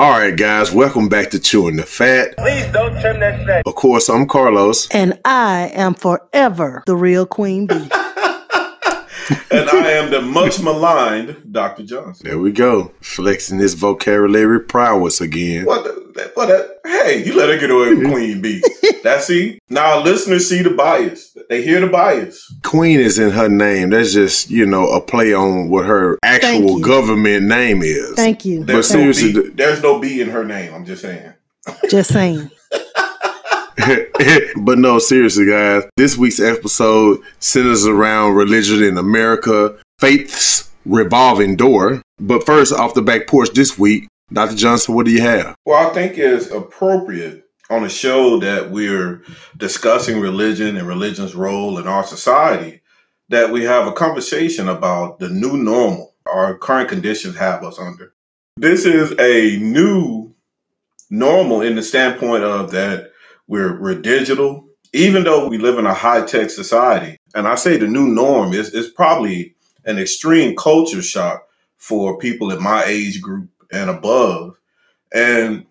All right, guys, welcome back to Chewing the Fat. Please don't trim that fat. Of course, I'm Carlos. And I am forever the real Queen Bee. and I am the much maligned Dr. Johnson. There we go, flexing his vocabulary prowess again. What? The, what? The, hey, you let her get away with Queen B. That's see. Now listeners see the bias. They hear the bias. Queen is in her name. That's just you know a play on what her actual government name is. Thank you. There's but seriously, no B, there's no B in her name. I'm just saying. Just saying. but no, seriously, guys. This week's episode centers around religion in America, faith's revolving door. But first, off the back porch this week, Dr. Johnson, what do you have? Well, I think it's appropriate on a show that we're discussing religion and religion's role in our society that we have a conversation about the new normal our current conditions have us under. This is a new normal in the standpoint of that we're, we're digital, even though we live in a high tech society. And I say the new norm is, is probably an extreme culture shock for people in my age group and above. And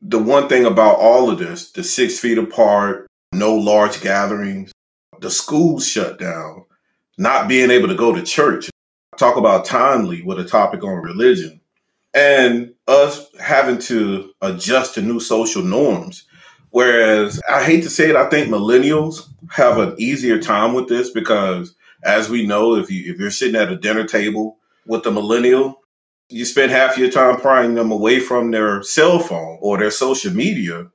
the one thing about all of this, the six feet apart, no large gatherings, the schools shut down, not being able to go to church. Talk about timely with a topic on religion and us having to adjust to new social norms. Whereas I hate to say it, I think millennials have an easier time with this because as we know, if you if you're sitting at a dinner table with a millennial, you spend half your time prying them away from their cell phone or their social media.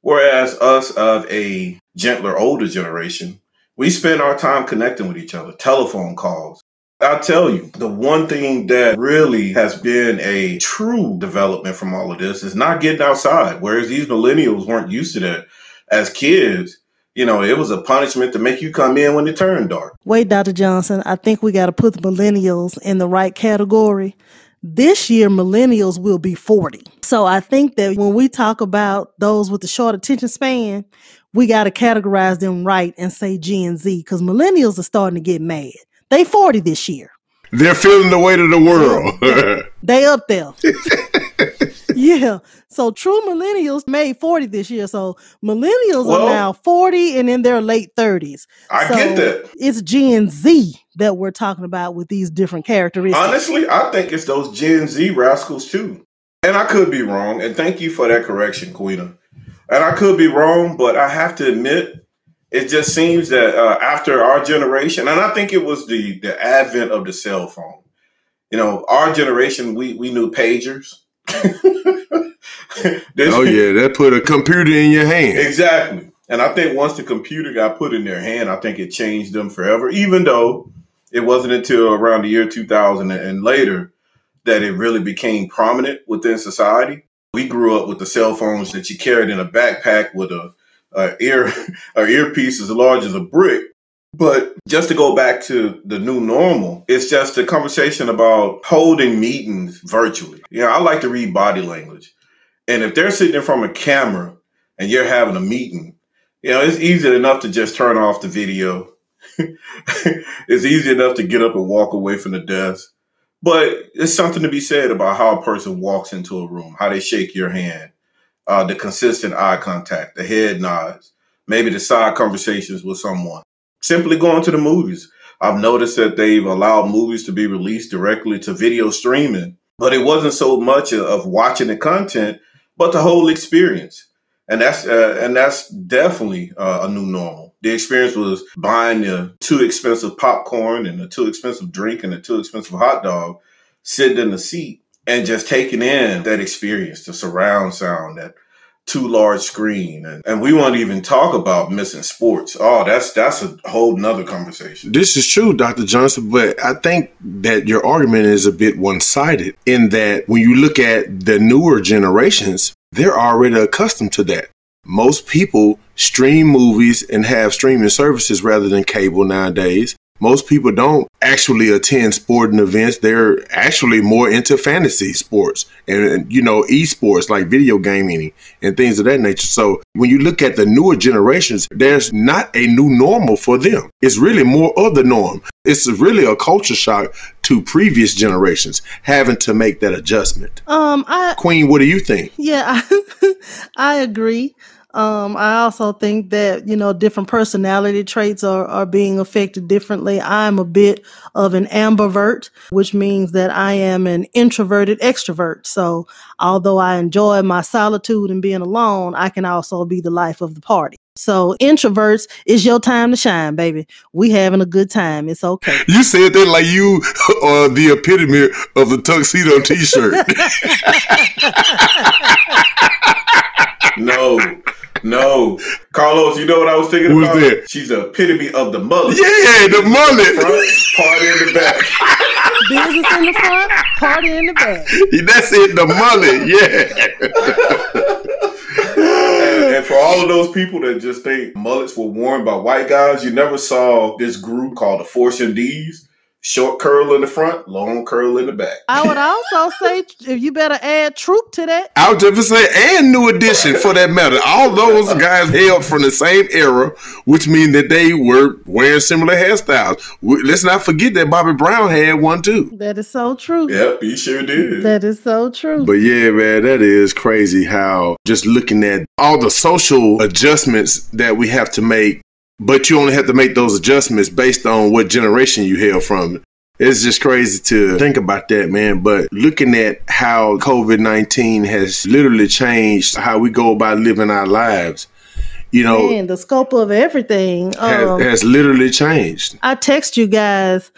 Whereas us of a gentler, older generation, we spend our time connecting with each other, telephone calls. I'll tell you, the one thing that really has been a true development from all of this is not getting outside. Whereas these millennials weren't used to that as kids. You know, it was a punishment to make you come in when it turned dark. Wait, Dr. Johnson, I think we got to put the millennials in the right category this year, millennials will be 40. So I think that when we talk about those with the short attention span, we got to categorize them right and say Gen Z because millennials are starting to get mad. They 40 this year. They're feeling the weight of the world. they, up there. yeah. So true millennials made 40 this year. So millennials well, are now 40 and in their late 30s. I so get that. It's Gen Z that we're talking about with these different characteristics. Honestly, I think it's those Gen Z rascals too. And I could be wrong. And thank you for that correction, Queena. And I could be wrong, but I have to admit, it just seems that uh, after our generation, and I think it was the the advent of the cell phone. You know, our generation, we we knew pagers. oh yeah, that put a computer in your hand. Exactly. And I think once the computer got put in their hand, I think it changed them forever. Even though it wasn't until around the year 2000 and later that it really became prominent within society. We grew up with the cell phones that you carried in a backpack with a, a ear a earpiece as large as a brick. But just to go back to the new normal, it's just a conversation about holding meetings virtually. You know, I like to read body language. And if they're sitting in front of a camera and you're having a meeting, you know, it's easy enough to just turn off the video. it's easy enough to get up and walk away from the desk. But it's something to be said about how a person walks into a room, how they shake your hand, uh, the consistent eye contact, the head nods, maybe the side conversations with someone. Simply going to the movies. I've noticed that they've allowed movies to be released directly to video streaming, but it wasn't so much of watching the content but the whole experience. And that's uh, and that's definitely uh, a new normal. The experience was buying the too expensive popcorn and the too expensive drink and the too expensive hot dog, sitting in the seat and just taking in that experience, the surround sound, that too large screen and, and we won't even talk about missing sports. Oh that's that's a whole nother conversation. This is true dr johnson but i think that your argument is a bit one-sided in that when you look at the newer generations they're already accustomed to that. Most people stream movies and have streaming services rather than cable nowadays most people don't actually attend sporting events. They're actually more into fantasy sports and, and, you know, esports like video gaming and things of that nature. So when you look at the newer generations, there's not a new normal for them. It's really more of the norm. It's really a culture shock to previous generations having to make that adjustment. Um, I Queen, what do you think? yeah, I, I agree. Um, I also think that, you know, different personality traits are, are being affected differently. I'm a bit of an ambivert, which means that I am an introverted extrovert. So although I enjoy my solitude and being alone, I can also be the life of the party. So introverts, it's your time to shine, baby. We having a good time. It's okay. You said that like you are the epitome of the tuxedo t-shirt. No, no. Carlos, you know what I was thinking Who's about? that? She's the epitome of the mullet. yeah, the mullet. Front, party in the back. Business in the front, party in the back. That's it, the mullet. Yeah. And, and for all of those people that just think mullets were worn by white guys, you never saw this group called the Force MDs. Short curl in the front, long curl in the back. I would also say if you better add troop to that. I was just say, and New Edition for that matter. All those guys hailed from the same era, which means that they were wearing similar hairstyles. Let's not forget that Bobby Brown had one too. That is so true. Yep, he sure did. That is so true. But yeah, man, that is crazy how just looking at all the social adjustments that we have to make, but you only have to make those adjustments based on what generation you hail from. It's just crazy to think about that, man. But looking at how COVID 19 has literally changed how we go about living our lives, you know, Man, the scope of everything. has, Um, has literally changed. I text you guys.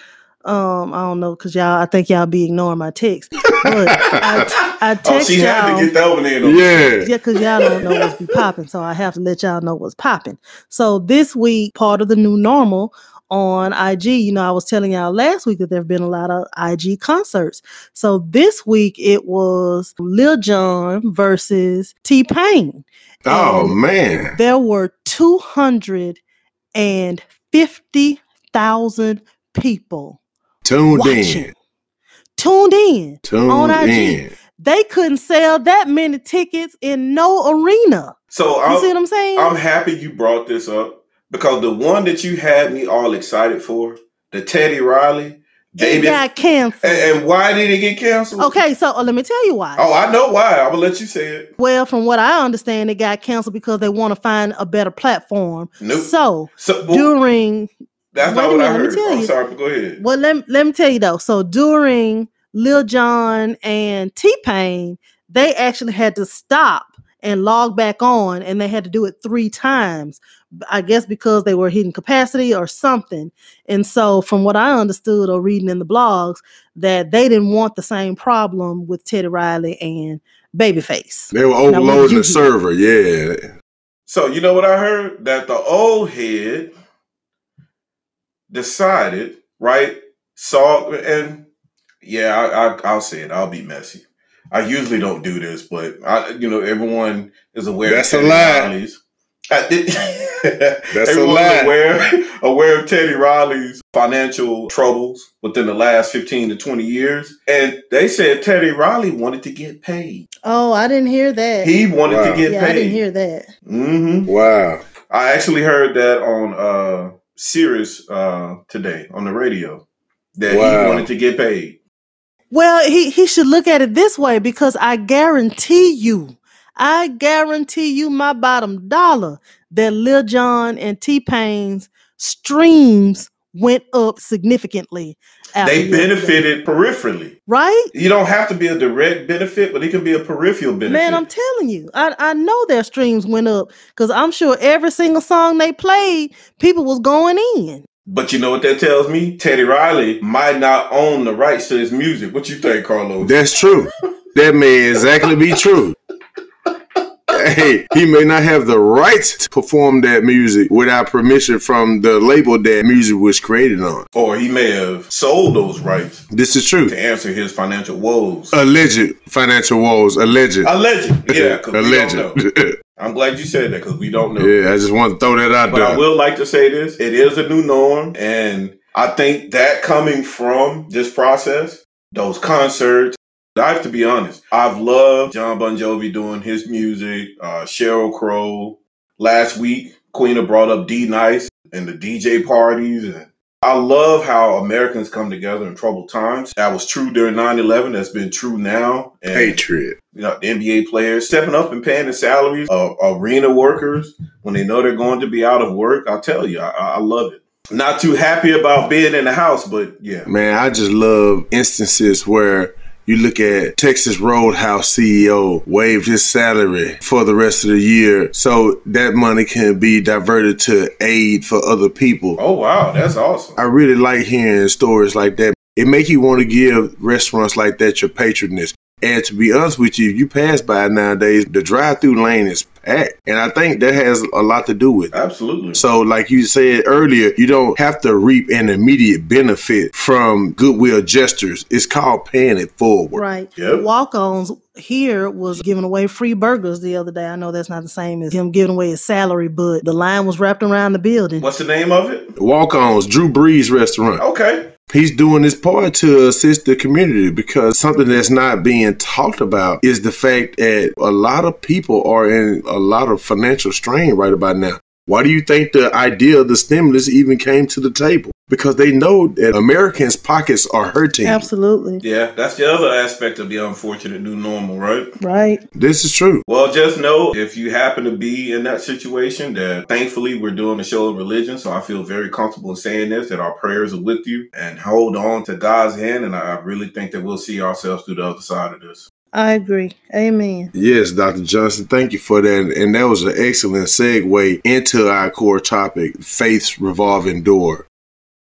Um, I don't know because y'all. I think y'all be ignoring my text. But I, I oh, text she had y'all. to get that one in. on- Yeah. Yeah, because y'all don't know what's be popping, so I have to let y'all know what's popping. So this week, part of the new normal on IG, you know, I was telling y'all last week that there have been a lot of IG concerts. So this week it was Lil Jon versus T Pain. Oh, man. There were two hundred and fifty thousand people Tuned watching, in. tuned in Tuned on IG. in. They couldn't sell that many tickets in no arena. So You see I'm, what I'm saying? I'm happy you brought this up because the one that you had me all excited for, the Teddy Riley, it got canceled. And, and why did it get canceled? okay, so uh, let me tell you why. Oh, I know why. I'm gonna let you say it. Well, from what I understand, it got canceled because they want to find a better platform. Nope. So So well, during that's wait not a what I minute, let me heard. tell I'm you. sorry, but go ahead. well, let, let me tell you though. So during Lil Jon and T Pain, they actually had to stop and log back on, and they had to do it three times. I guess because they were hitting capacity or something. And so, from what I understood or reading in the blogs, that they didn't want the same problem with Teddy Riley and Babyface. They were Now, what did overloading the server. Yeah. So you know what I heard? That the old head decided, right? Saw and yeah, I, I, I'll say it. I'll be messy. I usually don't do this, but I, you know, everyone is aware. That's a Teddy lie. Riley's. I did- That's a Everyone's lie. aware aware of Teddy Riley's financial troubles within the last fifteen to twenty years, and they said Teddy Riley wanted to get paid. Oh, I didn't hear that. He wanted Wow. to get yeah, I didn't hear that. Mm-hmm. Wow. I actually heard that on uh Sirius uh today on the radio that Wow. he wanted to get paid. Well, he, he should look at it this way because I guarantee you, I guarantee you my bottom dollar that Lil Jon and T Pain's streams went up significantly. They yesterday. benefited peripherally. right? You don't have to be a direct benefit, but it can be a peripheral benefit. Man, I'm telling you, I, I know their streams went up because I'm sure every single song they played, people was going in. but you know what that tells me? Teddy Riley might not own the rights to his music. What you think, Carlos? That's true. That may exactly be true. Hey, he may not have the right to perform that music without permission from the label that music was created on. or he may have sold those rights This is true. to answer his financial woes. Alleged financial woes. Alleged. Alleged. Yeah, Alleged. don't know. I'm glad you said that because we don't know. yeah, I just want to throw that out But I will like to say this: it is a new norm, and I think that coming from this process, those concerts, I have to be honest. I've loved John Bon Jovi doing his music, uh, Sheryl Crow. Last week, Queen brought up D Nice and the DJ parties. And I love how Americans come together in troubled times. That was true during 9 11. That's been true now. And, Patriot. You know, the NBA players stepping up and paying the salaries of arena workers when they know they're going to be out of work. I'll tell you, I, I love it. Not too happy about being in the house, but yeah. Man, I just love instances where you look at Texas Roadhouse CEO waived his salary for the rest of the year so that money can be diverted to aid for other people. Oh wow, that's awesome. I really like hearing stories like that. It make you want to give restaurants like that your patronage. And to be honest with you, if you pass by nowadays, the drive-through lane is packed. And I think that has a lot to do with it. Absolutely. So, like you said earlier, you don't have to reap an immediate benefit from goodwill gestures. It's called paying it forward. Right. Yep. Walk-ons here was giving away free burgers the other day. I know that's not the same as him giving away his salary, but the line was wrapped around the building. What's the name of it? Walk-ons, Drew Brees Restaurant. Okay he's doing his part to assist the community because something that's not being talked about is the fact that a lot of people are in a lot of financial strain right about now. Why do you think the idea of the stimulus even came to the table? Because they know that Americans' pockets are hurting. Absolutely. Yeah, that's the other aspect of the unfortunate new normal, right? Right. This is true. Well, just know if you happen to be in that situation, that thankfully we're doing a show of religion. So I feel very comfortable in saying this that our prayers are with you and hold on to God's hand. And I really think that we'll see ourselves through the other side of this. I agree. Amen. Yes, Dr. Johnson, thank you for that. And that was an excellent segue into our core topic, faith's revolving door.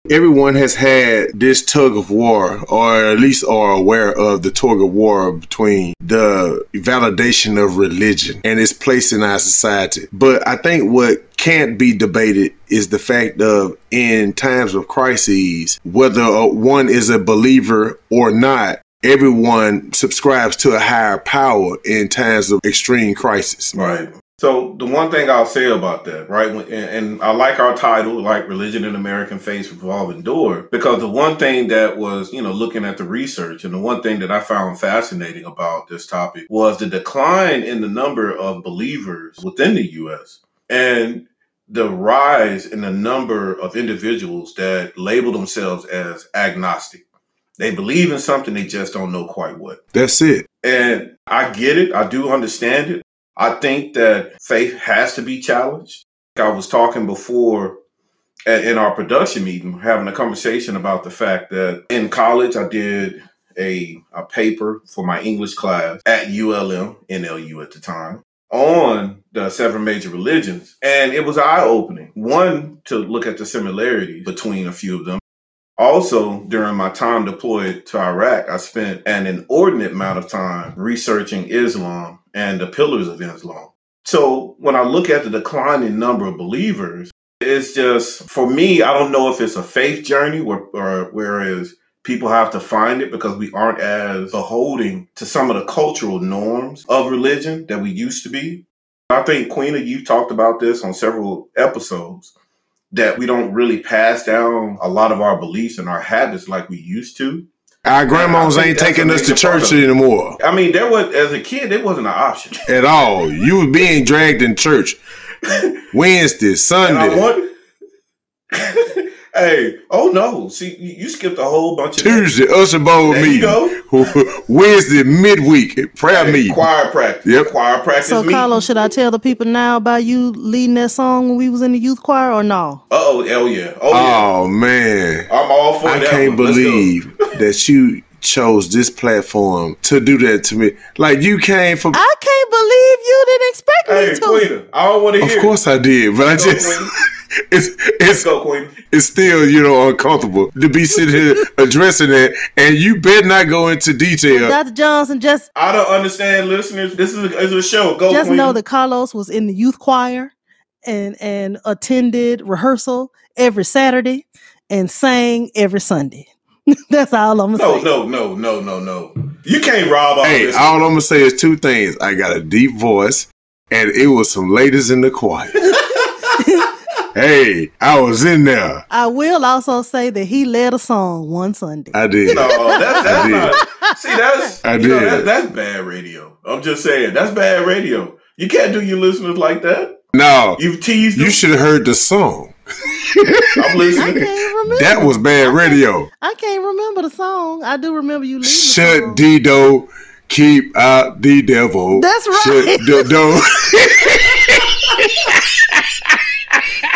Everyone has had this tug of war, or at least are aware of the tug of war between the validation of religion and its place in our society. But I think what can't be debated is the fact of in times of crises, whether one is a believer or not, everyone subscribes to a higher power in times of extreme crisis. Right. So the one thing I'll say about that, right, and, I like our title, like religion and American faith revolving door, because the one thing that was, you know, looking at the research, and the one thing that I found fascinating about this topic was the decline in the number of believers within the U.S. and the rise in the number of individuals that label themselves as agnostic. They believe in something, they just don't know quite what. That's it. And I get it. I do understand it. I think that faith has to be challenged. I was talking before in our production meeting, having a conversation about the fact that in college I did a, a paper for my English class at ULM, NLU at the time, on the seven major religions. And it was eye opening. One, to look at the similarities between a few of them. Also, during my time deployed to Iraq, I spent an inordinate amount of time researching Islam and the pillars of Islam. So when I look at the declining number of believers, it's just for me, I don't know if it's a faith journey or whereas people have to find it because we aren't as beholding to some of the cultural norms of religion that we used to be. I think Queena, you talked about this on several episodes that we don't really pass down a lot of our beliefs and our habits like we used to. Our grandmas ain't taking us to church anymore. I mean, there was as a kid, it wasn't an option at all. You were being dragged in church Wednesday, Sunday. Hey, oh no! See, you skipped a whole bunch of Tuesday that. usher bowl there meeting. go. Wednesday midweek prayer hey, meeting. Choir practice. Yep. Choir practice. So, Carlos, should I tell the people now about you leading that song when we was in the youth choir, or no? Oh, hell yeah! Oh yeah! Oh man! I'm all for I that. I can't one. believe that you chose this platform to do that to me. Like you came from. I can't believe you didn't expect hey, me to. Queen, I don't want to hear. Of course I did, but I just. it's it's go, it's still you know uncomfortable to be sitting here addressing it, and you better not go into detail. Dr. Johnson, just I don't understand, listeners. This is a, it's a show. Go, just Queen. know that Carlos was in the youth choir and and attended rehearsal every Saturday and sang every Sunday. That's all I'm gonna no, say. No, no, no, no, no, no. You can't rob all hey, this. all I'm gonna say is two things. I got a deep voice, and it was some ladies in the choir. hey, I was in there. I will also say that he led a song one Sunday. I did. No, that's, that's I did. not. See, that's I you know, did. that, that's bad radio. I'm just saying that's bad radio. You can't do your listeners like that. No, You've teased you should have heard the song. I'm I listening. can't remember. That was bad radio. I can't remember the song. I do remember you leading the Shut song. Dido, keep out the devil. That's right. Shut the door.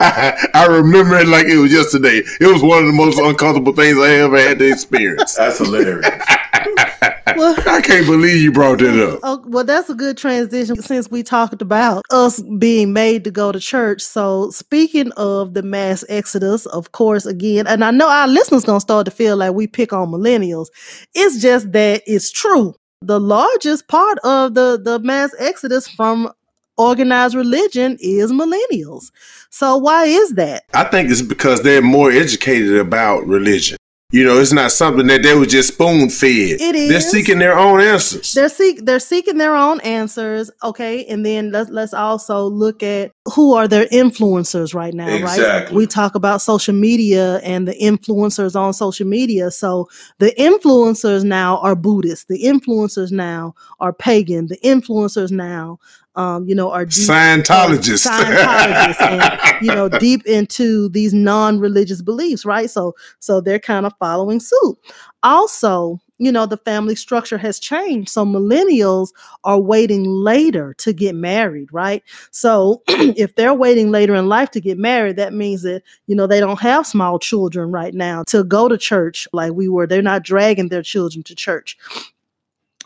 I, I remember it like it was yesterday. It was one of the most uncomfortable things I ever had to experience. That's hilarious. Well, I can't believe you brought that up. Oh, well, that's a good transition since we talked about us being made to go to church. So, speaking of the mass exodus, of course, again, and I know our listeners gonna start to feel like we pick on millennials. It's just that it's true. The largest part of the the mass exodus from organized religion is millennials. So, why is that? I think it's because they're more educated about religion. You know, it's not something that they were just spoon fed. It They're seeking their own answers. they're seek they're seeking their own answers okay and then let's let's also look at who are their influencers right now right we talk about social media and the influencers on social media so the influencers now are buddhist the influencers now are pagan the influencers now um, you know are deep, Scientologists. Scientologists and you know deep into these non-religious beliefs right? So so they're kind of following suit. Also you know the family structure has changed. So millennials are waiting later to get married right? So if they're waiting later in life to get married that means that you know they don't have small children right now to go to church like we were. They're not dragging their children to church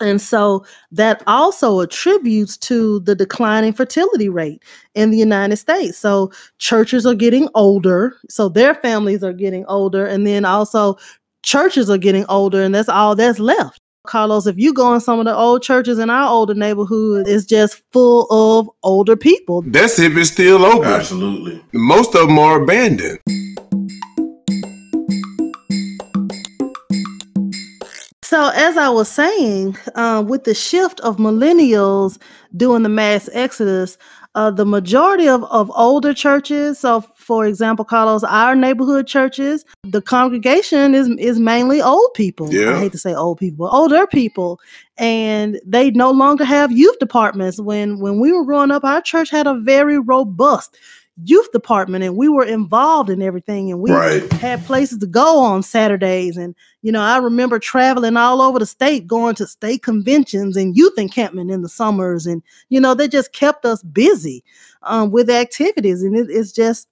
and so that also attributes to the declining fertility rate in the United States. So churches are getting older, so their families are getting older, and then also churches are getting older, and that's all that's left. Carlos, if you go in some of the old churches in our older neighborhood, it's just full of older people. That's if it's still open. Absolutely. Most of them are abandoned. So, as I was saying, uh, with the shift of millennials doing the mass exodus, uh, the majority of, of older churches, so for example, Carlos, our neighborhood churches, the congregation is is mainly old people. Yeah. I hate to say old people, but older people, and they no longer have youth departments. When when we were growing up, our church had a very robust youth department, and we were involved in everything, and we Right. had places to go on Saturdays. And, you know, I remember traveling all over the state, going to state conventions and youth encampment in the summers. And, you know, they just kept us busy um, with activities. And it, it's just,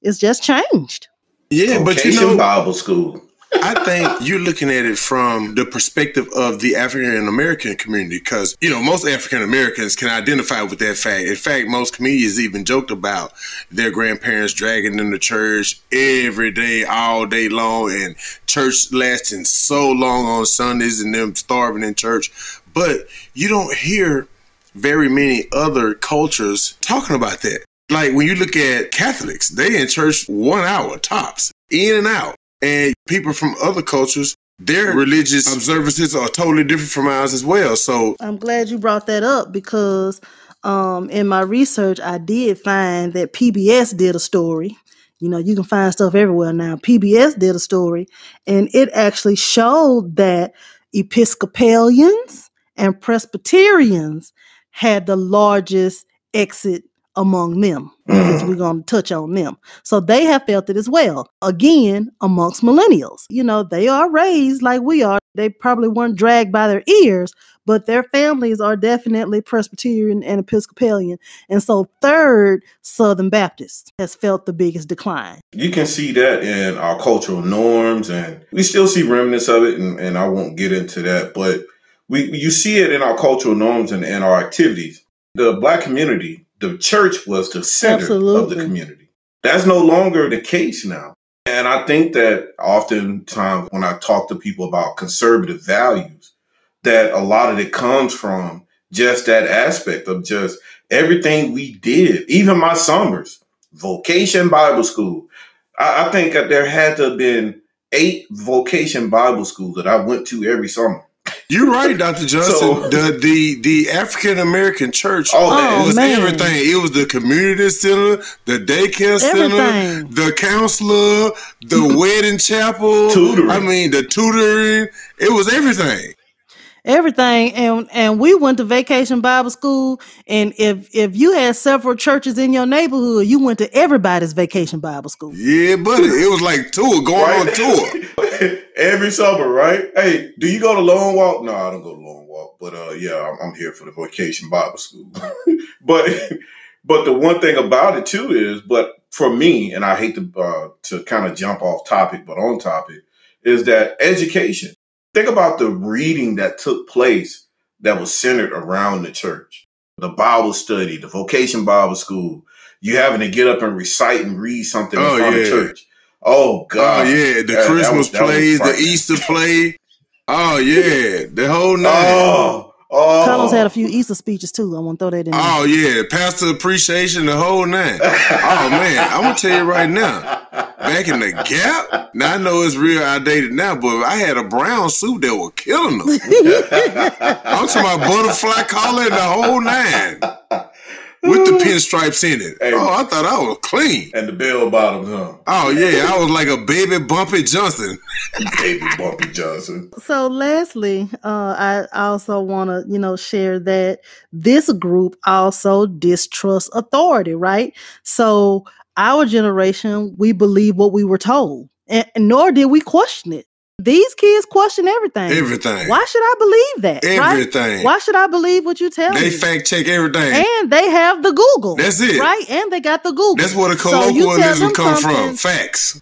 it's just changed. Yeah, but you know, Bible School. I think you're looking at it from the perspective of the African American community because, you know, most African Americans can identify with that fact. In fact, most comedians even joked about their grandparents dragging them to church every day, all day long, and church lasting so long on Sundays and them starving in church. But you don't hear very many other cultures talking about that. Like when you look at Catholics, they in church one hour tops, in and out. And people from other cultures, their religious observances are totally different from ours as well. So I'm glad you brought that up because um, in my research, I did find that PBS did a story. You know, you can find stuff everywhere now. PBS did a story, and it actually showed that Episcopalians and Presbyterians had the largest exit among them. Mm-hmm. Because we're going to touch on them. So they have felt it as well. Again, amongst millennials. You know, they are raised like we are. They probably weren't dragged by their ears, but their families are definitely Presbyterian and Episcopalian. And so, third, Southern Baptist has felt the biggest decline. You can see that in our cultural norms, and we still see remnants of it. And, and I won't get into that, but we you see it in our cultural norms and, and our activities. The black community, the church was the center of the community. That's no longer the case now. And I think that oftentimes when I talk to people about conservative values, that a lot of it comes from just that aspect of just everything we did, even my summers, vocation Bible school. I, I think that there had to have been eight vocation Bible schools that I went to every summer. You're right, Doctor Johnson. So- the the the African American church Oh, man. it was man. everything. It was the community center, the daycare center, Everything. the counselor, the wedding chapel, Tutoring. I mean, the tutoring. It was everything. everything and and we went to vacation bible school and if if you had several churches in your neighborhood you went to everybody's vacation bible school Yeah, buddy. It was like tour going on tour. Every summer, right? Hey, do you go to Long Walk? No, I don't go to Long Walk, but uh, yeah, I'm, I'm here for the vacation Bible school. but but the one thing about it too is, but for me, and I hate to uh, to kind of jump off topic, but on topic, is that education. Think about the reading that took place that was centered around the church, the Bible study, the vocation Bible school. You having to get up and recite and read something in Oh, front yeah. of church. Oh, oh God! Oh yeah, the That- that Christmas that was plays, the. Easter play. Oh yeah, the whole oh, night. Oh, oh. carlos had a few easter speeches too i want to throw that in there. Oh yeah, pastor appreciation, the whole nine. Oh man, I'm gonna tell you right now. Back in the gap, now I know it's real outdated now, but I had a brown suit that was killing them. I'm talking about butterfly collar and the whole nine with the pinstripes in it. Hey. Oh, I thought I was clean. and the bell bottoms, huh? Oh yeah, I was like a baby Bumpy Johnson. Baby Bumpy Johnson. So, lastly, uh, I also want to, you know, share that this group also distrusts authority, right? So, our generation, we believe what we were told, and, and nor did we question it. These kids question everything. Everything. Why should I believe that? right? Everything. Why should I believe what you tell They me? They fact check everything. and they have the Google. That's it. right? And they got the Google. That's where the So you colloquialism them come from. Facts.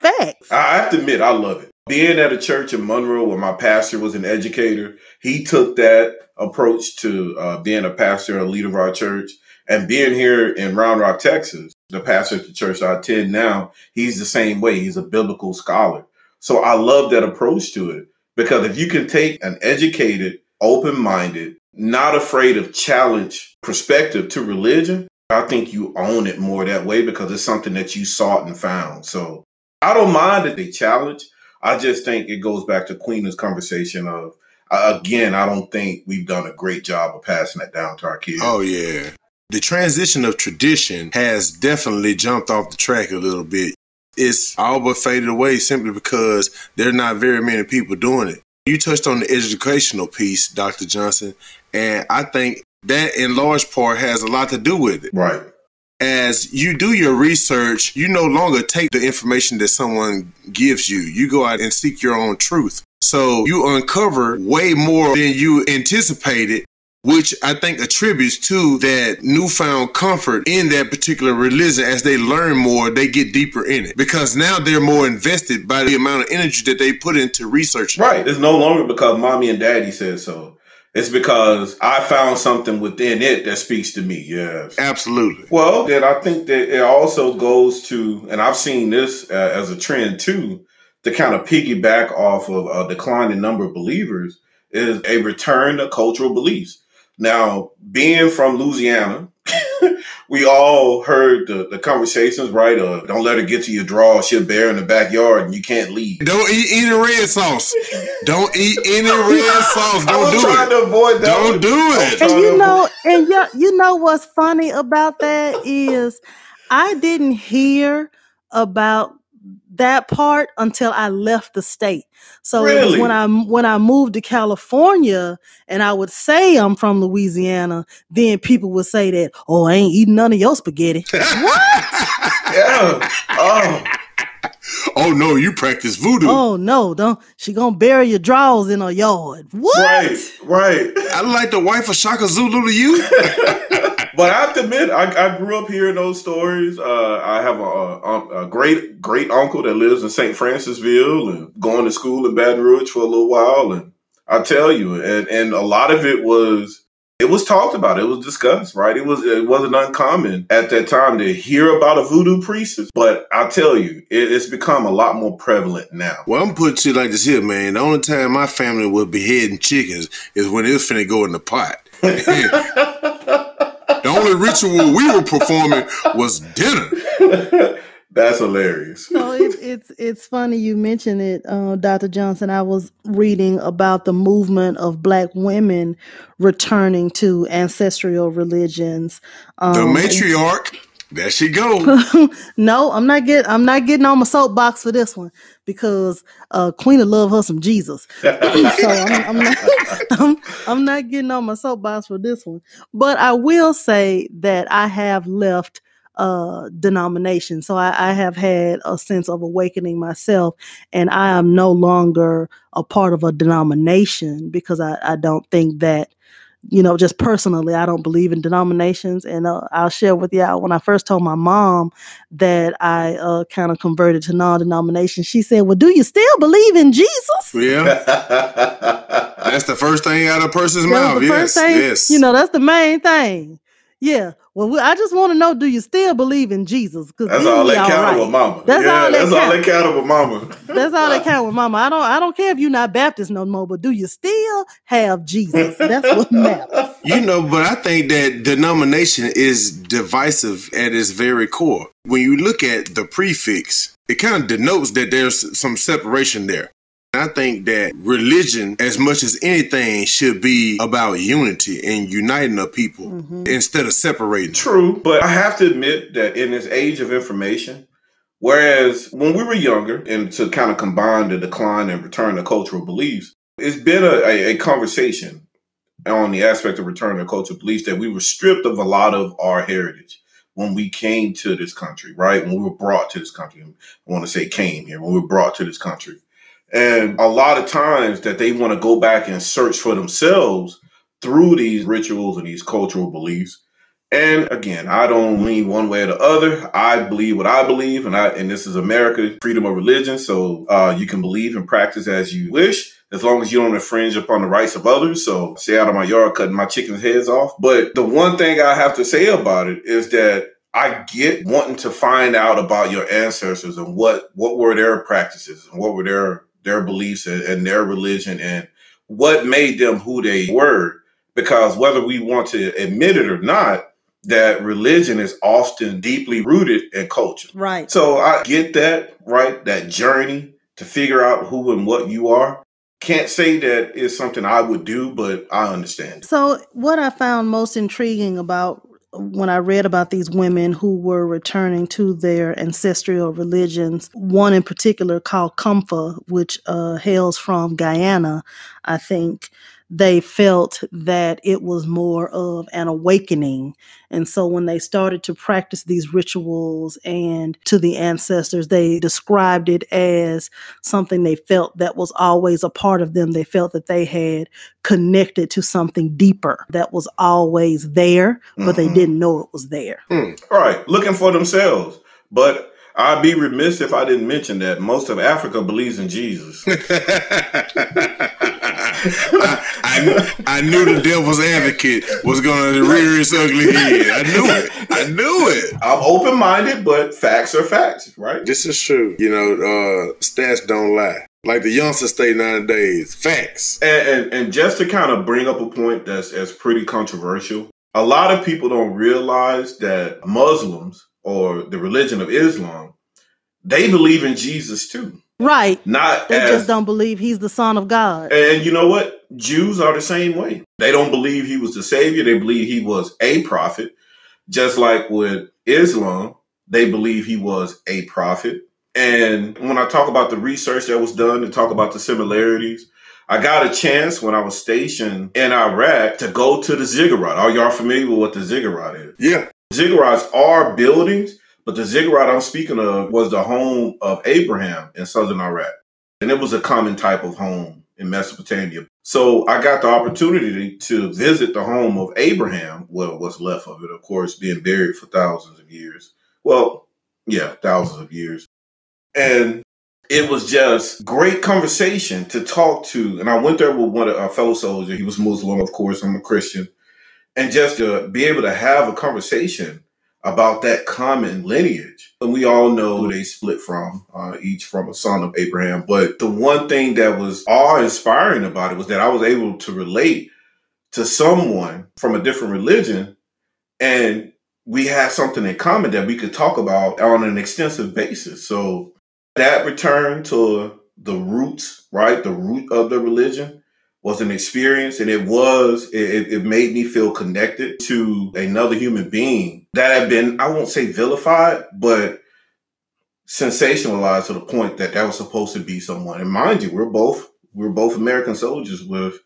Facts. I have to admit, I love it. Being at a church in Monroe where my pastor was an educator, he took that approach to uh, being a pastor, a leader of our church, and being here in Round Rock, Texas. The pastor at the church I attend now, he's the same way. He's a biblical scholar. So I love that approach to it because if you can take an educated, open minded, not afraid of challenge perspective to religion, I think you own it more that way because it's something that you sought and found. So I don't mind that they challenge. I just think it goes back to Queen's conversation of again, I don't think we've done a great job of passing that down to our kids. Oh yeah. The transition of tradition has definitely jumped off the track a little bit. It's all but faded away simply because there are not very many people doing it. You touched on the educational piece, Dr. Johnson, and I think that in large part has a lot to do with it. Right. As you do your research, you no longer take the information that someone gives you. You go out and seek your own truth. So you uncover way more than you anticipated which I think attributes to that newfound comfort in that particular religion. As they learn more, they get deeper in it because now they're more invested by the amount of energy that they put into research. Right. It's no longer because mommy and daddy said so. It's because I found something within it that speaks to me. Yes. Absolutely. Well, then I think that it also goes to, and I've seen this uh, as a trend too, to kind of piggyback off of a declining number of believers, is a return to cultural beliefs. Now, being from Louisiana, we all heard the, the conversations, right? Uh, don't let her get to your draw. She'll bear in the backyard and you can't leave. Don't eat any red sauce. Don't eat any red sauce. Don't do it. to avoid that. Don't one. do it. and you know, and you, you know what's funny about that is I didn't hear about that part until I left the state. So it was Really? when I when I moved to California and I would say I'm from Louisiana, then people would say that, "Oh, I ain't eating none of your spaghetti." What? Yeah. Oh. oh no, you practice voodoo. oh no, don't she gonna bury your drawers in her yard? What? Right, right. I like the wife of Shaka Zulu to you. but I have to admit, I, I grew up hearing those stories. Uh, I have a, a, a great great uncle that lives in St. Francisville and going to school in Baton Rouge for a little while. And I tell you, and, and a lot of it was it was talked about. It was discussed, right? It was it wasn't uncommon at that time to hear about a voodoo priestess. But I tell you, it, it's become a lot more prevalent now. Well, I'm putting shit like this here, man. The only time my family was beheading chickens is when it was finna go in the pot. the only ritual we were performing was dinner. That's hilarious. so it, it's it's funny you mentioned it, uh, Dr. Johnson. I was reading about the movement of Black women returning to ancestral religions. Um, the matriarch. There she go. no, I'm not getting. I'm not getting on my soapbox for this one because uh, Queena Love her some Jesus. so I'm, I'm, not. I'm, I'm not getting on my soapbox for this one. But I will say that I have left uh, denomination. So I, I, have had a sense of awakening myself, and I am no longer a part of a denomination because I, I don't think that you know, just personally, I don't believe in denominations. And uh, I'll share with y'all when I first told my mom that I uh, kind of converted to non denomination, she said, Well, do you still believe in Jesus? Yeah. that's the first thing out of a person's mouth. yes. Thing, yes. You know, that's the main thing. Yeah. Well, I just want to know: Do you still believe in Jesus? Because that's all that count right. with Mama. That's yeah, all that that's count. all that count with Mama. that's all that count with Mama. I don't. I don't care if you're not Baptist no more, but do you still have Jesus? That's what matters. You know, but I think that denomination is divisive at its very core. When you look at the prefix, it kind of denotes that there's some separation there. I think that religion, as much as anything, should be about unity and uniting the people mm-hmm. instead of separating. True, but I have to admit that in this age of information, whereas when we were younger, and to kind of combine the decline and return to cultural beliefs, it's been a, a, a conversation on the aspect of return to cultural beliefs that we were stripped of a lot of our heritage when we came to this country, right? When we were brought to this country. I want to say came here, when we were brought to this country and a lot of times that they want to go back and search for themselves through these rituals and these cultural beliefs. And again, I don't lean one way or the other. I believe what I believe, and I and this is America, freedom of religion. So uh, you can believe and practice as you wish, as long as you don't infringe upon the rights of others. So stay out of my yard cutting my chickens' heads off. But the one thing I have to say about it is that I get wanting to find out about your ancestors and what what were their practices and what were their their beliefs and, and their religion and what made them who they were. Because whether we want to admit it or not, that religion is often deeply rooted in culture. Right. So I get that, right? That journey to figure out who and what you are. Can't say that is something I would do, but I understand. So, what I found most intriguing about when I read about these women who were returning to their ancestral religions, one in particular called Kumfa, which uh, hails from Guyana, I think, they felt that it was more of an awakening. And so when they started to practice these rituals and to the ancestors, they described it as something they felt that was always a part of them. They felt that they had connected to something deeper that was always there, but mm-hmm. they didn't know it was there. Mm. All right, looking for themselves. But I'd be remiss if I didn't mention that most of Africa believes in Jesus. I, I, I, knew the devil's advocate was going to rear his ugly head. I knew it. I knew it. I'm open minded, but facts are facts, right? This is true. You know, uh, stats don't lie. Like the youngsters nine days. facts. And, and, and just to kind of bring up a point that's, that's pretty controversial, a lot of people don't realize that Muslims or the religion of Islam, they believe in Jesus too. Right. Not they as, just don't believe he's the son of God. And you know what? Jews are the same way. They don't believe he was the savior. They believe he was a prophet. Just like with Islam, they believe he was a prophet. And when I talk about the research that was done and talk about the similarities, I got a chance when I was stationed in Iraq to go to the ziggurat. Are y'all familiar with what the ziggurat is? Yeah. Ziggurats are buildings, but the ziggurat I'm speaking of was the home of Abraham in southern Iraq. And it was a common type of home in Mesopotamia. So I got the opportunity to visit the home of Abraham, well, what's left of it, of course, being buried for thousands of years. Well, yeah, thousands of years. And it was just great conversation to talk to. And I went there with one of our fellow soldiers. He was Muslim, of course, I'm a Christian. And just to be able to have a conversation about that common lineage. And we all know they split from, uh, each from a son of Abraham. But the one thing that was awe inspiring about it was that I was able to relate to someone from a different religion and we had something in common that we could talk about on an extensive basis. So that return to the roots, right? The root of the religion was an experience and it was, it, it made me feel connected to another human being that had been, I won't say vilified, but sensationalized to the point that that was supposed to be someone. And mind you, we're both, we're both American soldiers with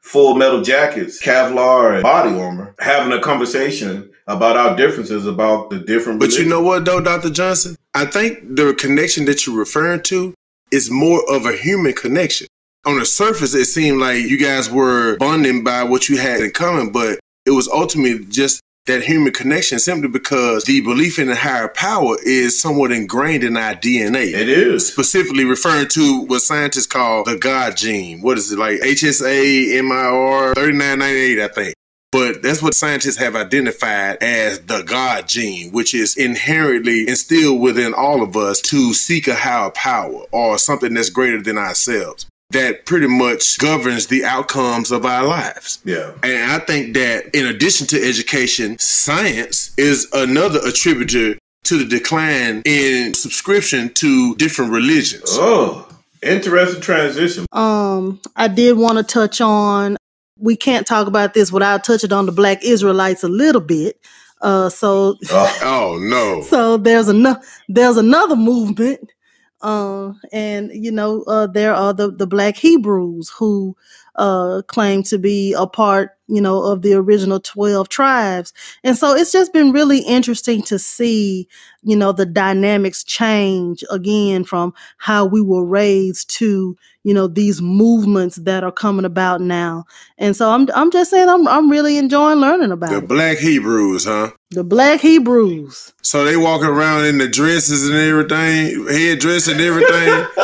full metal jackets, Kevlar, and body armor, having a conversation about our differences about the different. But religions. you know what, though, Dr. Johnson? I think the connection that you're referring to is more of a human connection. On the surface, it seemed like you guys were bonding by what you had in common, but it was ultimately just that human connection simply because the belief in a higher power is somewhat ingrained in our DNA. It is. Specifically referring to what scientists call the God gene. What is it like? HSA MIR 3998, I think. But that's what scientists have identified as the God gene, which is inherently instilled within all of us to seek a higher power or something that's greater than ourselves that pretty much governs the outcomes of our lives. Yeah. And I think that in addition to education, science is another attributor to the decline in subscription to different religions. Oh, interesting transition. Um, I did want to touch on. We can't talk about this without touching on the Black Israelites a little bit. Uh, so Oh, Oh no. so there's another there's another movement uh, and you know uh, there are the the black hebrews who uh, claim to be a part you know of the original 12 tribes. And so it's just been really interesting to see you know the dynamics change again from how we were raised to you know these movements that are coming about now and so i'm i'm just saying i'm i'm really enjoying learning about The it. black Hebrews, huh? the black hebrews So they walking around in the dresses and everything, headdress and everything.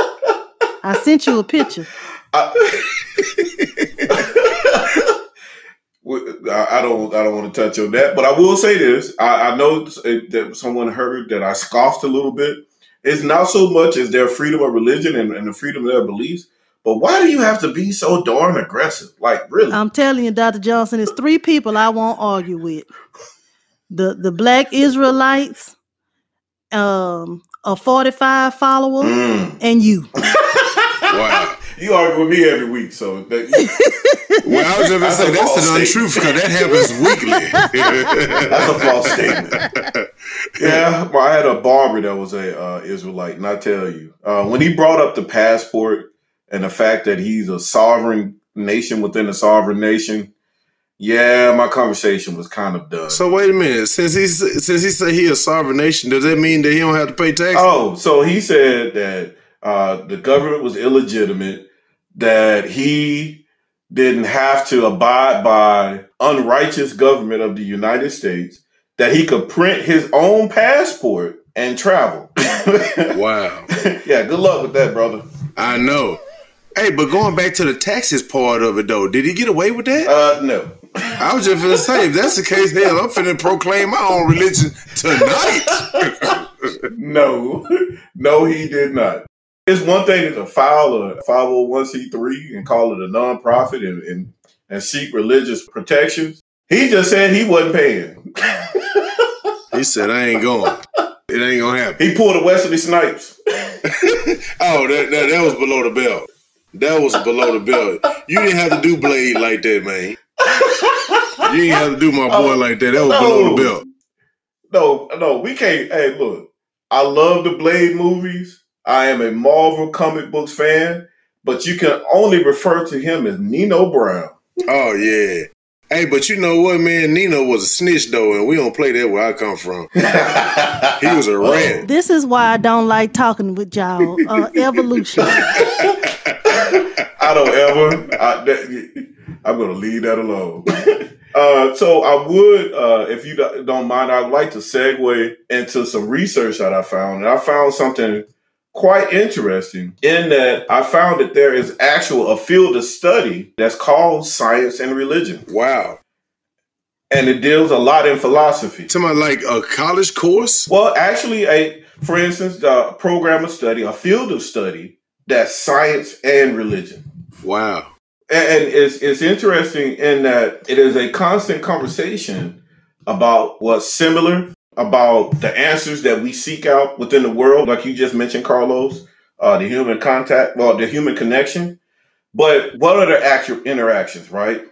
i sent you a picture I I don't. I don't want to touch on that, but I will say this. I, I know that someone heard that I scoffed a little bit. It's not so much as their freedom of religion and, and the freedom of their beliefs, but why do you have to be so darn aggressive? Like, really? I'm telling you, Dr. Johnson, it's three people I won't argue with. The the black Israelites, um, a 45 follower, Mm. and you. Wow. You argue with me every week, so that, Well, I was just gonna say that's false an untruth because that happens weekly. that's a false statement. Yeah, well, I had a barber that was a uh, Israelite, and I tell you, uh, when he brought up the passport and the fact that he's a sovereign nation within a sovereign nation, yeah, my conversation was kind of done. so wait a minute. Since he since he said he a sovereign nation, does that mean that he don't have to pay taxes? Oh, so he said that uh, the government was illegitimate, that he didn't have to abide by unrighteous government of the United States, that he could print his own passport and travel. Wow. yeah, good luck with that, brother. I know. Hey, but going back to the taxes part of it though, did he get away with that? Uh, no. I was just gonna say, if that's the case, hell, I'm finna proclaim my own religion tonight. no, no, he did not. It's one thing to file a 501c3 and call it a nonprofit and, and, and seek religious protections. He just said he wasn't paying. he said, I ain't going. It ain't gonna happen. He pulled a Wesley Snipes. Oh, that, that that was below the belt. That was below the belt. You didn't have to do Blade like that, man. You didn't have to do my boy like that. That was below the belt. No, no, we can't. Hey, look, I love the Blade movies. I am a Marvel comic books fan, but you can only refer to him as Nino Brown. Oh yeah. Hey, but you know what, man? Nino was a snitch though, and we don't play that where I come from. He was a rat. This is why I don't like talking with y'all. Uh, evolution. I don't ever. I, that, I'm going to leave that alone. Uh, so I would, uh, if you don't don't mind, I'd like to segue into some research that I found. And I found something quite interesting in that I found that there is actual a field of study that's called science and religion, Wow. and it deals a lot in philosophy. Something like a college course? Well, actually, a for instance, the program of study, a field of study that's science and religion. Wow. And and it's it's interesting in that it is a constant conversation about what's similar, about the answers that we seek out within the world, like you just mentioned, Carlos, uh, the human contact, well, the human connection. But what are the actual interactions, right?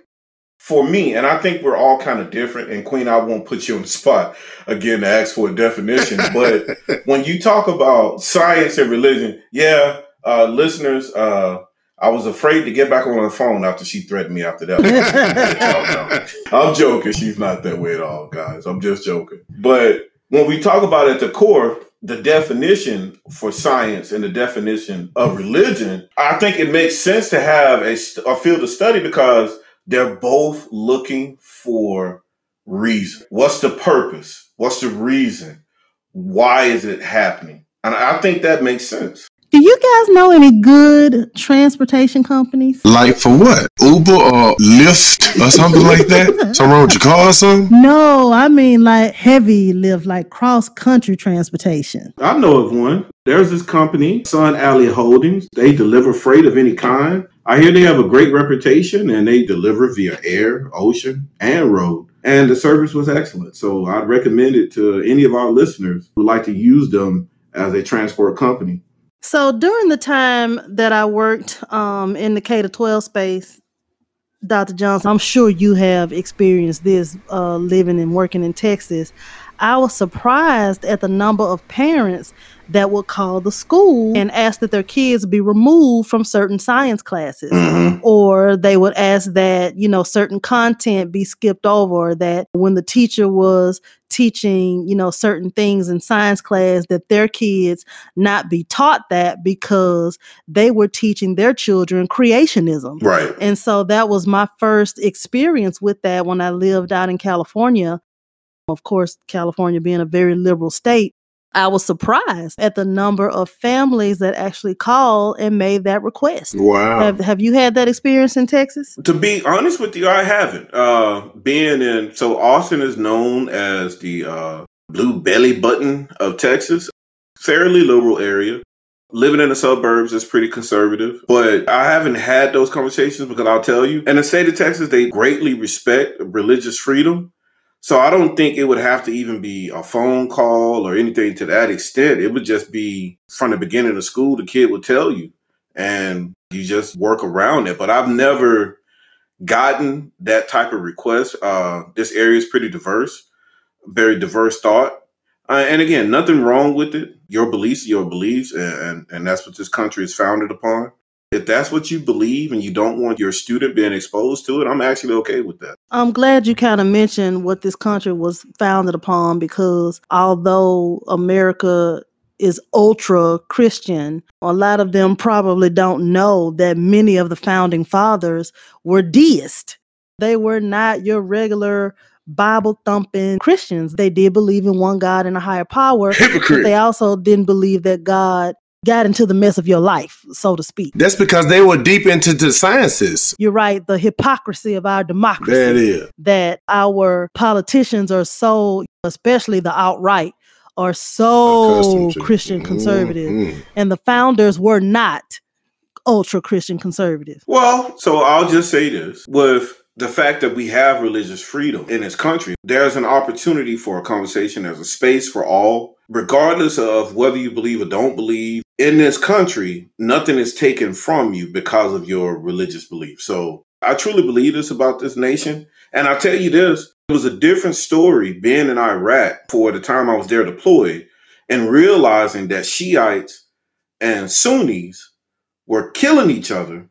For me, and I think we're all kind of different, and Queen, I won't put you on the spot again to ask for a definition, but when you talk about science and religion, yeah, uh, listeners, uh, I was afraid to get back on the phone after she threatened me after that. I'm joking. She's not that way at all, guys. I'm just joking. But when we talk about at the core, the definition for science and the definition of religion, I think it makes sense to have a, a field of study because they're both looking for reason. What's the purpose? What's the reason? Why is it happening? And I think that makes sense. Do you guys know any good transportation companies? Like for what? Uber or Lyft or something like that? Something wrong with your car or something? No, I mean like heavy lift, like cross country transportation. I know of one. There's this company, Sun Alley Holdings. They deliver freight of any kind. I hear they have a great reputation and they deliver via air, ocean, and road. And the service was excellent. So I'd recommend it to any of our listeners who like to use them as a transport company. So during the time that I worked um, in the K to 12 space, Dr. Johnson, I'm sure you have experienced this uh, living and working in Texas. I was surprised at the number of parents that would call the school and ask that their kids be removed from certain science classes. Mm-hmm. or they would ask that you know certain content be skipped over that when the teacher was teaching you know certain things in science class that their kids not be taught that because they were teaching their children creationism. Right. And so that was my first experience with that when i lived out in california. Of course california being a very liberal state I was surprised at the number of families that actually called and made that request. Wow. Have, have you had that experience in Texas? To be honest with you, I haven't. Uh, being in, so Austin is known as the uh, blue belly button of Texas, fairly liberal area. Living in the suburbs is pretty conservative, but I haven't had those conversations because I'll tell you, in the state of Texas, they greatly respect religious freedom. So I don't think it would have to even be a phone call or anything to that extent. It would just be from the beginning of school, the kid would tell you and you just work around it. But I've never gotten that type of request. Uh, this area is pretty diverse, very diverse thought. Uh, and again, nothing wrong with it. Your beliefs, your beliefs, and, and, and that's what this country is founded upon. If that's what you believe and you don't want your student being exposed to it, I'm actually okay with that. I'm glad you kind of mentioned what this country was founded upon because although America is ultra Christian, a lot of them probably don't know that many of the founding fathers were deists. They were not your regular Bible thumping Christians. They did believe in one God and a higher power, Hypocrite. but they also didn't believe that God got into the mess of your life, so to speak. That's because they were deep into the sciences. You're right. The hypocrisy of our democracy. That is. That our politicians are so, especially the outright, are so Christian mm-hmm. conservative. Mm-hmm. And the founders were not ultra Christian conservative. Well, so I'll just say this with the fact that we have religious freedom in this country, there's an opportunity for a conversation. There's a space for all, regardless of whether you believe or don't believe. In this country, nothing is taken from you because of your religious belief. So I truly believe this about this nation. And I'll tell you this it was a different story being in Iraq for the time I was there deployed and realizing that Shiites and Sunnis were killing each other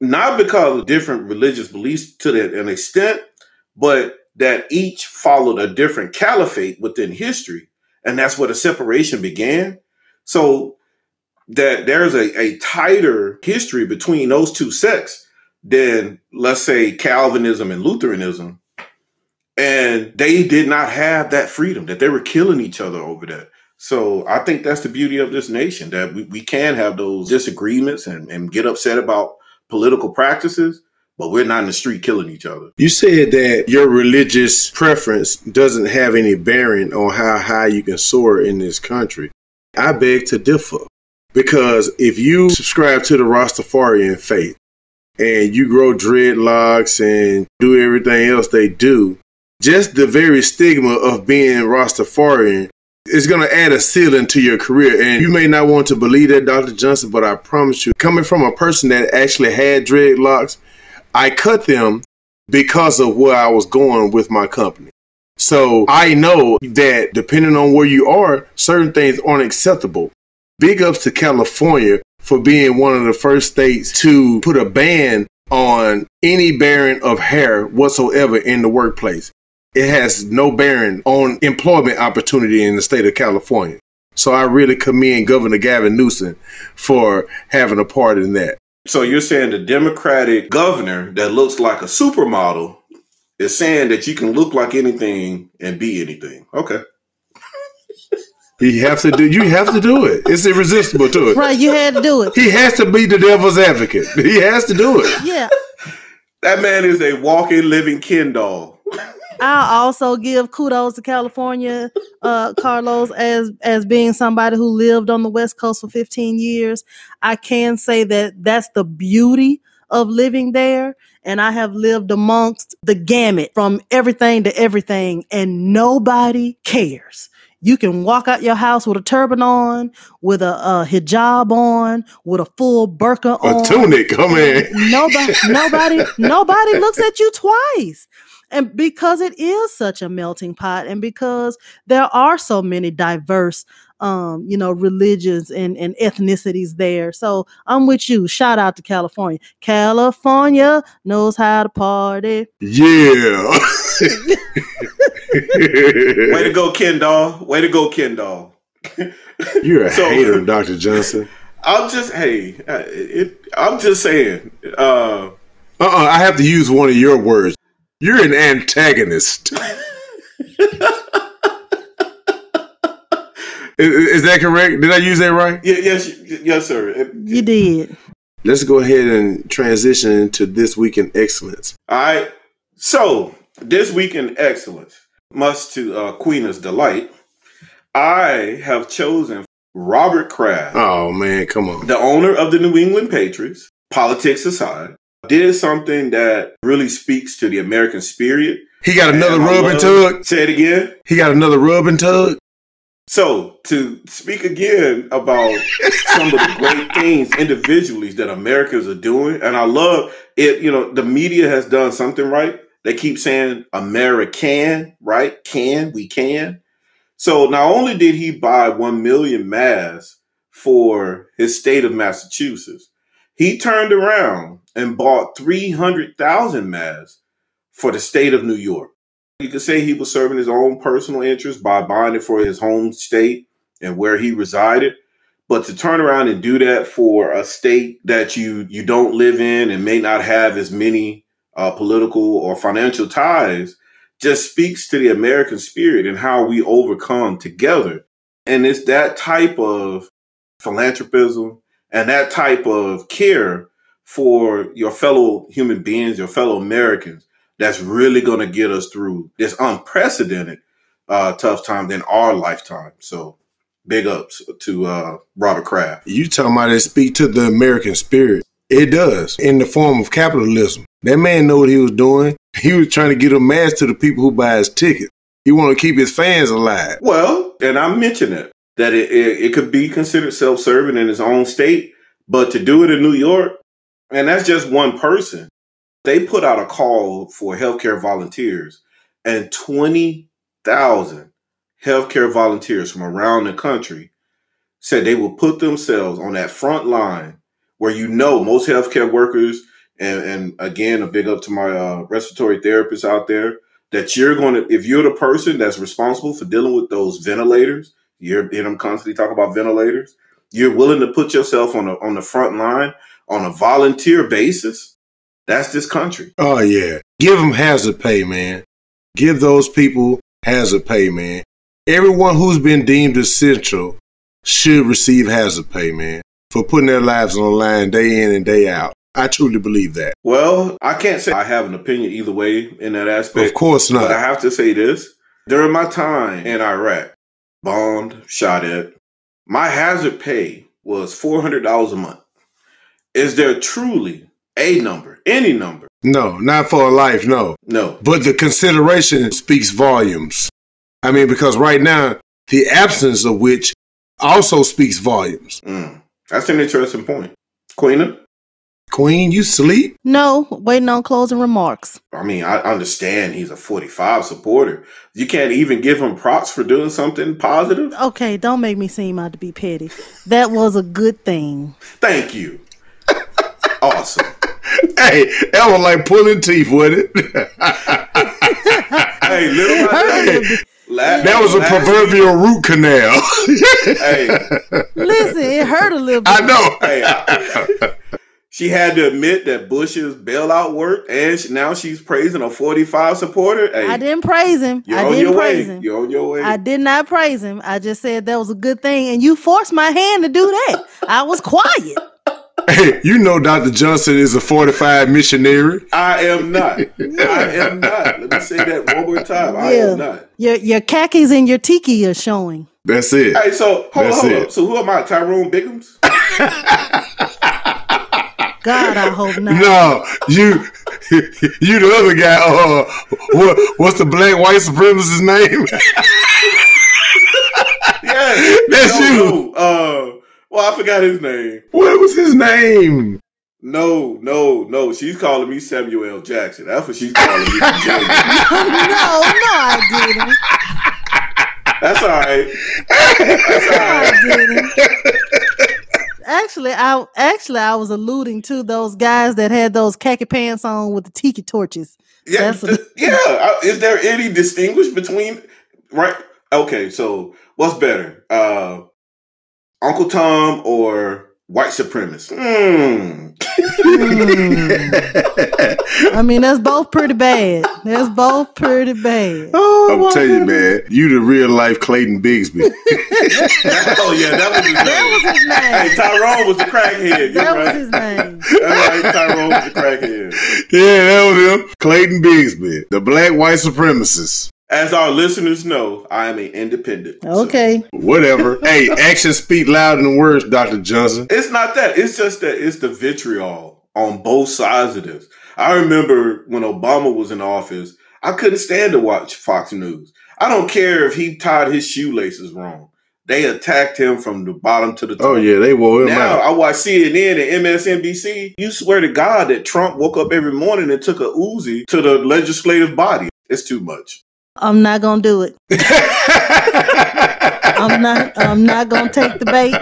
not because of different religious beliefs to an extent, but that each followed a different caliphate within history. And that's where the separation began. So that there's a, a tighter history between those two sects than, let's say, Calvinism and Lutheranism. And they did not have that freedom, that they were killing each other over that. So I think that's the beauty of this nation, that we, we can have those disagreements and, and get upset about political practices, but we're not in the street killing each other. You said that your religious preference doesn't have any bearing on how high you can soar in this country. I beg to differ because if you subscribe to the Rastafarian faith and you grow dreadlocks and do everything else they do, just the very stigma of being Rastafarian is going to add a ceiling to your career. And you may not want to believe that, Dr. Johnson, but I promise you, coming from a person that actually had dreadlocks, I cut them because of where I was going with my company. So I know that depending on where you are, certain things aren't acceptable. Big ups to California for being one of the first states to put a ban on any bearing of hair whatsoever in the workplace. It has no bearing on employment opportunity in the state of California. So I really commend Governor Gavin Newsom for having a part in that. So you're saying the Democratic governor that looks like a supermodel is saying that you can look like anything and be anything. Okay. You have to do. You have to do it. It's irresistible to it. Right, you had to do it. He has to be the devil's advocate. He has to do it. Yeah. That man is a walking, living Ken doll. I'll also give kudos to California, uh, Carlos, as as being somebody who lived on the West Coast for 15 years. I can say that that's the beauty of living there. And I have lived amongst the gamut from everything to everything, and nobody cares. You can walk out your house with a turban on, with a, a hijab on, with a full burqa A on. tunic, come in. Nobody, nobody, nobody looks at you twice. And because it is such a melting pot, and because there are so many diverse, um, you know, religions and, and ethnicities there. So I'm with you. Shout out to California. California knows how to party. Yeah. Way to go, Ken doll. Way to go, Ken doll. You're a So- hater, Dr. Johnson. I'm just hey, uh, it, I'm just saying. Uh, Uh-uh, I have to use one of your words. You're an antagonist. is, is that correct? Did I use that right? yeah, yes, yes, sir. You did. Let's go ahead and transition into this week in excellence. All right. So this week in excellence, much to uh, Queen's delight, I have chosen Robert Kraft, Oh man, come on. the owner of the New England Patriots. Politics aside, did something that really speaks to the American spirit. He got another And rub and tug. Say it again. He got another rub and tug. So to speak again about some of the great things individually that Americans are doing, and I love it. You know, the media has done something right. They keep saying American, right? Can we can? So not only did he buy one million masks for his state of Massachusetts, he turned around and bought three hundred thousand masks for the state of New York. You could say he was serving his own personal interest by buying it for his home state and where he resided. But to turn around and do that for a state that you you don't live in and may not have as many uh, political or financial ties just speaks to the American spirit and how we overcome together. And it's that type of philanthropism and that type of care for your fellow human beings, your fellow Americans, that's really going to get us through this unprecedented uh, tough time in our lifetime. So, big ups to uh, Robert Kraft. You talking about it speak to the American spirit. It does. In the form of capitalism. That man know what he was doing. He was trying to get a mass to the people who buy his ticket. He want to keep his fans alive. Well, and I mentioned it that it, it, it could be considered self serving in his own state, but to do it in New York, and that's just one person. They put out a call for healthcare volunteers, and 20,000 healthcare volunteers from around the country said they will put themselves on that front line where you know most healthcare workers, and, and again, a big up to my uh, respiratory therapists out there, that you're going to, if you're the person that's responsible for dealing with those ventilators, you're hear them constantly talk about ventilators. You're willing to put yourself on the on the front line on a volunteer basis. That's this country. Oh yeah. Give them hazard pay, man. Give those people hazard pay, man. Everyone who's been deemed essential should receive hazard pay, man, for putting their lives on the line day in and day out. I truly believe that. Well, I can't say I have an opinion either way in that aspect. Of course not. But I have to say this. During my time in Iraq, bombed, shot at, my hazard pay was $400 a month. Is there truly a number, any number, No, not for a life, no. No. But the consideration speaks volumes. I mean, because right now, the absence of which also speaks volumes. Mm. That's an interesting point. Queena? Queen, you sleep? No, waiting on closing remarks. I mean, I understand he's a 45 supporter. You can't even give him props for doing something positive? Okay, don't make me seem out to be petty. That was a good thing. Thank you. Awesome. Hey, that was like pulling teeth, wasn't it? Hey, little by little, la- that was a last- proverbial root canal. Hey, Listen, it hurt a little bit. I know. hey, I- she had to admit that Bush's bailout worked, and she, now she's praising a 45 supporter. Hey, I didn't praise him. you're I on didn't your praise way. him. You're on your way. I did not praise him. I just said that was a good thing, and you forced my hand to do that. I was quiet. Hey, you know Dr. Johnson is a fortified missionary. I am not. I am not. Let me say that one more time. I am not. Your your khakis and your tiki are showing. That's it. Hey, so hold That's on, hold it. on. So who am I? Tyrone Biggums? God, I hope not. No, you, you the other guy. Uh, what, what's the black white supremacist name? Yeah, That's no, you. no, Uh, well, I forgot his name. what was his name? No, no, no. She's calling me Samuel L. Jackson. That's what she's calling me. no, no, I didn't. That's all right. No, I didn't. Actually, I actually I was alluding to those guys that had those khaki pants on with the tiki torches. Yeah, That's th- yeah. I- Is there any distinguish between right? Okay, so what's better, uh, Uncle Tom or white supremacist? Hmm. I mean, that's both pretty bad. That's both pretty bad. I'm telling you, man, you the real life Clayton Bigsby. oh yeah, that was his name. That was his Hey, name. Tyrone was the crackhead. You're That was his name. That's right. Tyrone was the crackhead. yeah, that was him. Clayton Bigsby, the black white supremacist. As our listeners know, I am an independent. so- Okay. Whatever. hey, actions speak louder than words, Dr. Johnson. It's not that. It's just that it's the vitriol on both sides of this. I remember when Obama was in office, I couldn't stand to watch Fox News. I don't care if he tied his shoelaces wrong. They attacked him from the bottom to the top. Oh, yeah, they wore him Now out. I watch CNN and MSNBC. You swear to God that Trump woke up every morning and took a Uzi to the legislative body. It's too much. I'm not gonna do it. I'm not. I'm not gonna take the bait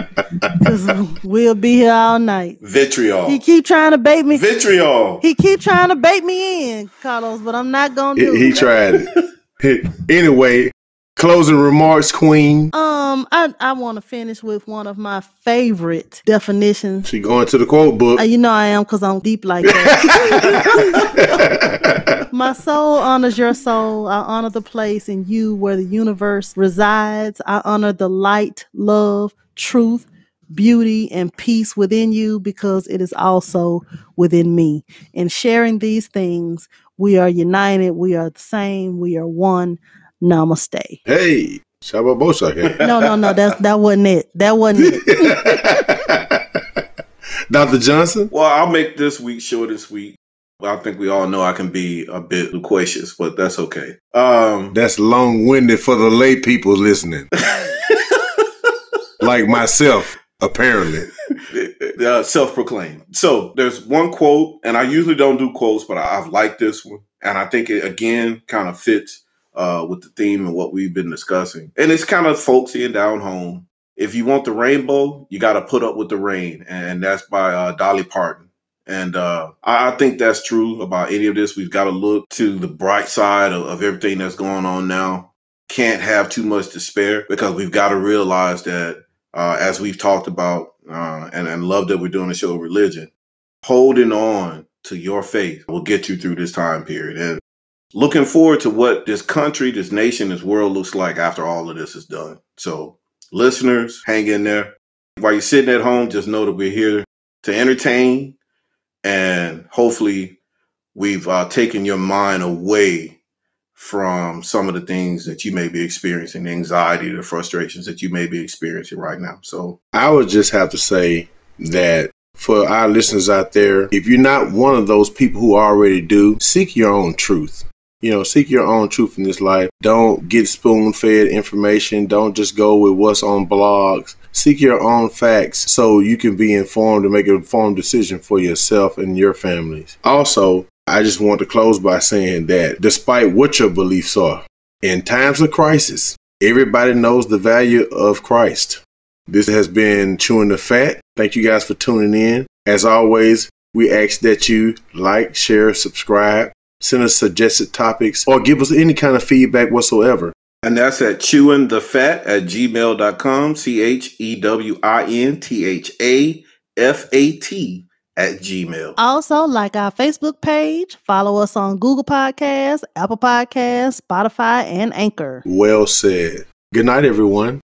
because we'll be here all night. Vitriol. He keep trying to bait me. Vitriol. He keep trying to bait me in, Carlos, but I'm not gonna do he it. He tried it. anyway, closing remarks, Queen. Um, I I want to finish with one of my favorite definitions. She going to the quote book. Uh, you know I am because I'm deep like that. My soul honors your soul. I honor the place in you where the universe resides. I honor the light, love, truth, beauty, and peace within you because it is also within me. In sharing these things, we are united. We are the same. We are one. Namaste. hey, Shabba Boshak. No, no, no. That's that wasn't it. That wasn't it. Dr. Johnson? Well, I'll make this week short and sweet. I think we all know I can be a bit loquacious, but that's okay. Um, That's long winded for the lay people listening. like myself, apparently. uh, self-proclaimed. So there's one quote, and I usually don't do quotes, but I, I've liked this one, and I think it again kind of fits uh, with the theme and what we've been discussing. And it's kind of folksy and down home. If you want the rainbow, you got to put up with the rain, and that's by uh, Dolly Parton. And uh, I think that's true about any of this. We've got to look to the bright side of, of everything that's going on now. Can't have too much spare because we've got to realize that uh, as we've talked about, uh, and, and love that we're doing the show of religion, holding on to your faith will get you through this time period. And looking forward to what this country, this nation, this world looks like after all of this is done. So, listeners, hang in there. While you're sitting at home, just know that we're here to entertain, and hopefully, we've uh, taken your mind away from some of the things that you may be experiencing, the anxiety, the frustrations that you may be experiencing right now. So, I would just have to say that for our listeners out there, if you're not one of those people who already do, seek your own truth. You know, seek your own truth in this life. Don't get spoon fed information. Don't just go with what's on blogs. Seek your own facts so you can be informed and make an informed decision for yourself and your families. Also, I just want to close by saying that despite what your beliefs are, in times of crisis, everybody knows the value of Christ. This has been Chewing the Fat. Thank you guys for tuning in. As always, we ask that you like, share, subscribe, send us suggested topics, or give us any kind of feedback whatsoever. And that's at chewingthefat at gmail.com, C H E W I N T H A F A T at gmail. Also, like our Facebook page, follow us on Google Podcasts, Apple Podcasts, Spotify, and Anchor. Well said. Good night, everyone.